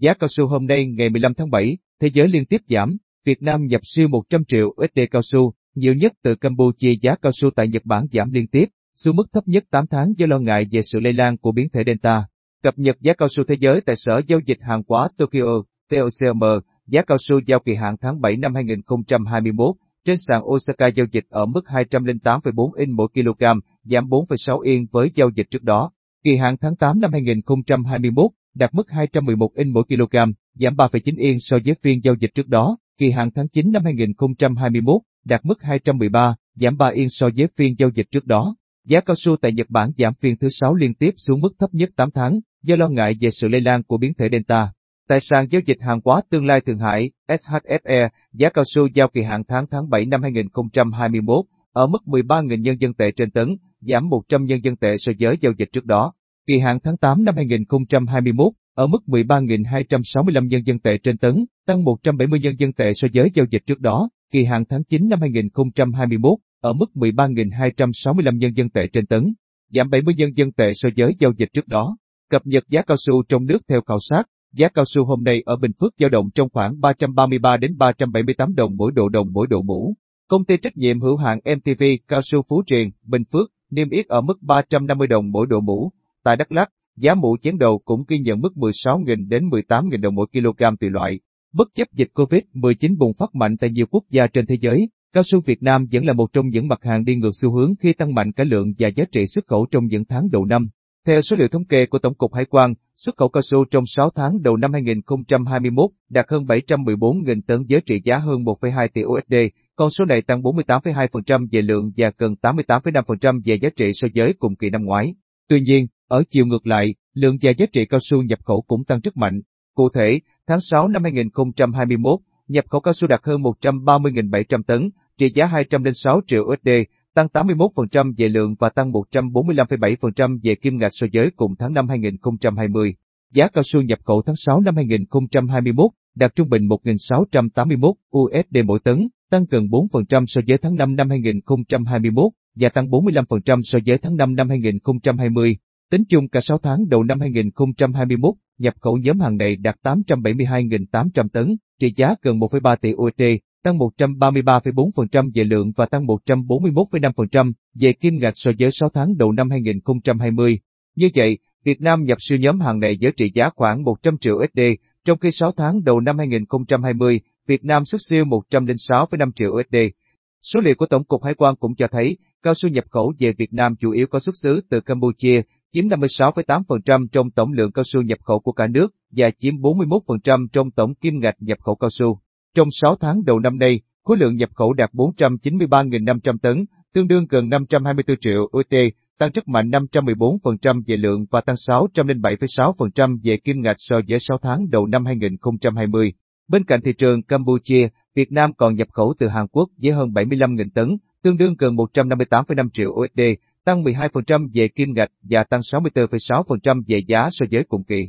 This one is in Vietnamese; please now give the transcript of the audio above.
Giá cao su hôm nay ngày 15 tháng 7, thế giới liên tiếp giảm, Việt Nam nhập siêu 100 triệu USD cao su, nhiều nhất từ Campuchia giá cao su tại Nhật Bản giảm liên tiếp, xuống mức thấp nhất 8 tháng do lo ngại về sự lây lan của biến thể Delta. Cập nhật giá cao su thế giới tại Sở Giao dịch Hàng hóa Tokyo, TOCM, giá cao su giao kỳ hạn tháng 7 năm 2021 trên sàn Osaka giao dịch ở mức 208,4 in mỗi kg, giảm 4,6 yên với giao dịch trước đó. Kỳ hạn tháng 8 năm 2021 đạt mức 211 in mỗi kg, giảm 3,9 yên so với phiên giao dịch trước đó. Kỳ hạn tháng 9 năm 2021 đạt mức 213, giảm 3 yên so với phiên giao dịch trước đó. Giá cao su tại Nhật Bản giảm phiên thứ 6 liên tiếp xuống mức thấp nhất 8 tháng, do lo ngại về sự lây lan của biến thể Delta. Tại sàn giao dịch hàng hóa tương lai Thượng Hải, SHFE, giá cao su giao kỳ hạn tháng tháng 7 năm 2021 ở mức 13.000 nhân dân tệ trên tấn, giảm 100 nhân dân tệ so với giao dịch trước đó. Kỳ hạn tháng 8 năm 2021 ở mức 13.265 nhân dân tệ trên tấn, tăng 170 nhân dân tệ so với giao dịch trước đó. Kỳ hạn tháng 9 năm 2021 ở mức 13.265 nhân dân tệ trên tấn, giảm 70 nhân dân tệ so với giao dịch trước đó. Cập nhật giá cao su trong nước theo khảo sát, giá cao su hôm nay ở Bình Phước dao động trong khoảng 333 đến 378 đồng mỗi độ đồng mỗi độ mũ. Công ty trách nhiệm hữu hạn MTV Cao su Phú Triền, Bình Phước, niêm yết ở mức 350 đồng mỗi độ mũ. Tại Đắk Lắk, giá mũ chén đầu cũng ghi nhận mức 16.000 đến 18.000 đồng mỗi kg tùy loại. Bất chấp dịch Covid-19 bùng phát mạnh tại nhiều quốc gia trên thế giới, cao su Việt Nam vẫn là một trong những mặt hàng đi ngược xu hướng khi tăng mạnh cả lượng và giá trị xuất khẩu trong những tháng đầu năm. Theo số liệu thống kê của Tổng cục Hải quan, xuất khẩu cao su trong 6 tháng đầu năm 2021 đạt hơn 714.000 tấn với trị giá hơn 1,2 tỷ USD, con số này tăng 48,2% về lượng và gần 88,5% về giá trị so với cùng kỳ năm ngoái. Tuy nhiên, ở chiều ngược lại, lượng và giá trị cao su nhập khẩu cũng tăng rất mạnh. Cụ thể, tháng 6 năm 2021, nhập khẩu cao su đạt hơn 130.700 tấn, trị giá 206 triệu USD, tăng 81% về lượng và tăng 145,7% về kim ngạch so với cùng tháng năm 2020. Giá cao su nhập khẩu tháng 6 năm 2021 đạt trung bình 1.681 USD mỗi tấn, tăng gần 4% so với tháng 5 năm 2021 và tăng 45% so với tháng 5 năm 2020. Tính chung cả 6 tháng đầu năm 2021, nhập khẩu nhóm hàng này đạt 872.800 tấn, trị giá gần 1,3 tỷ USD, tăng 133,4% về lượng và tăng 141,5% về kim ngạch so với 6 tháng đầu năm 2020. Như vậy, Việt Nam nhập siêu nhóm hàng này với trị giá khoảng 100 triệu USD, trong khi 6 tháng đầu năm 2020, Việt Nam xuất siêu 106,5 triệu USD. Số liệu của Tổng cục Hải quan cũng cho thấy, cao su nhập khẩu về Việt Nam chủ yếu có xuất xứ từ Campuchia, chiếm 56,8% trong tổng lượng cao su nhập khẩu của cả nước và chiếm 41% trong tổng kim ngạch nhập khẩu cao su. Trong 6 tháng đầu năm nay, khối lượng nhập khẩu đạt 493.500 tấn, tương đương gần 524 triệu USD, tăng rất mạnh 514% về lượng và tăng 607,6% về kim ngạch so với 6 tháng đầu năm 2020. Bên cạnh thị trường Campuchia, Việt Nam còn nhập khẩu từ Hàn Quốc với hơn 75.000 tấn, tương đương gần 158,5 triệu USD, tăng 12% về kim ngạch và tăng 64,6% về giá so với cùng kỳ.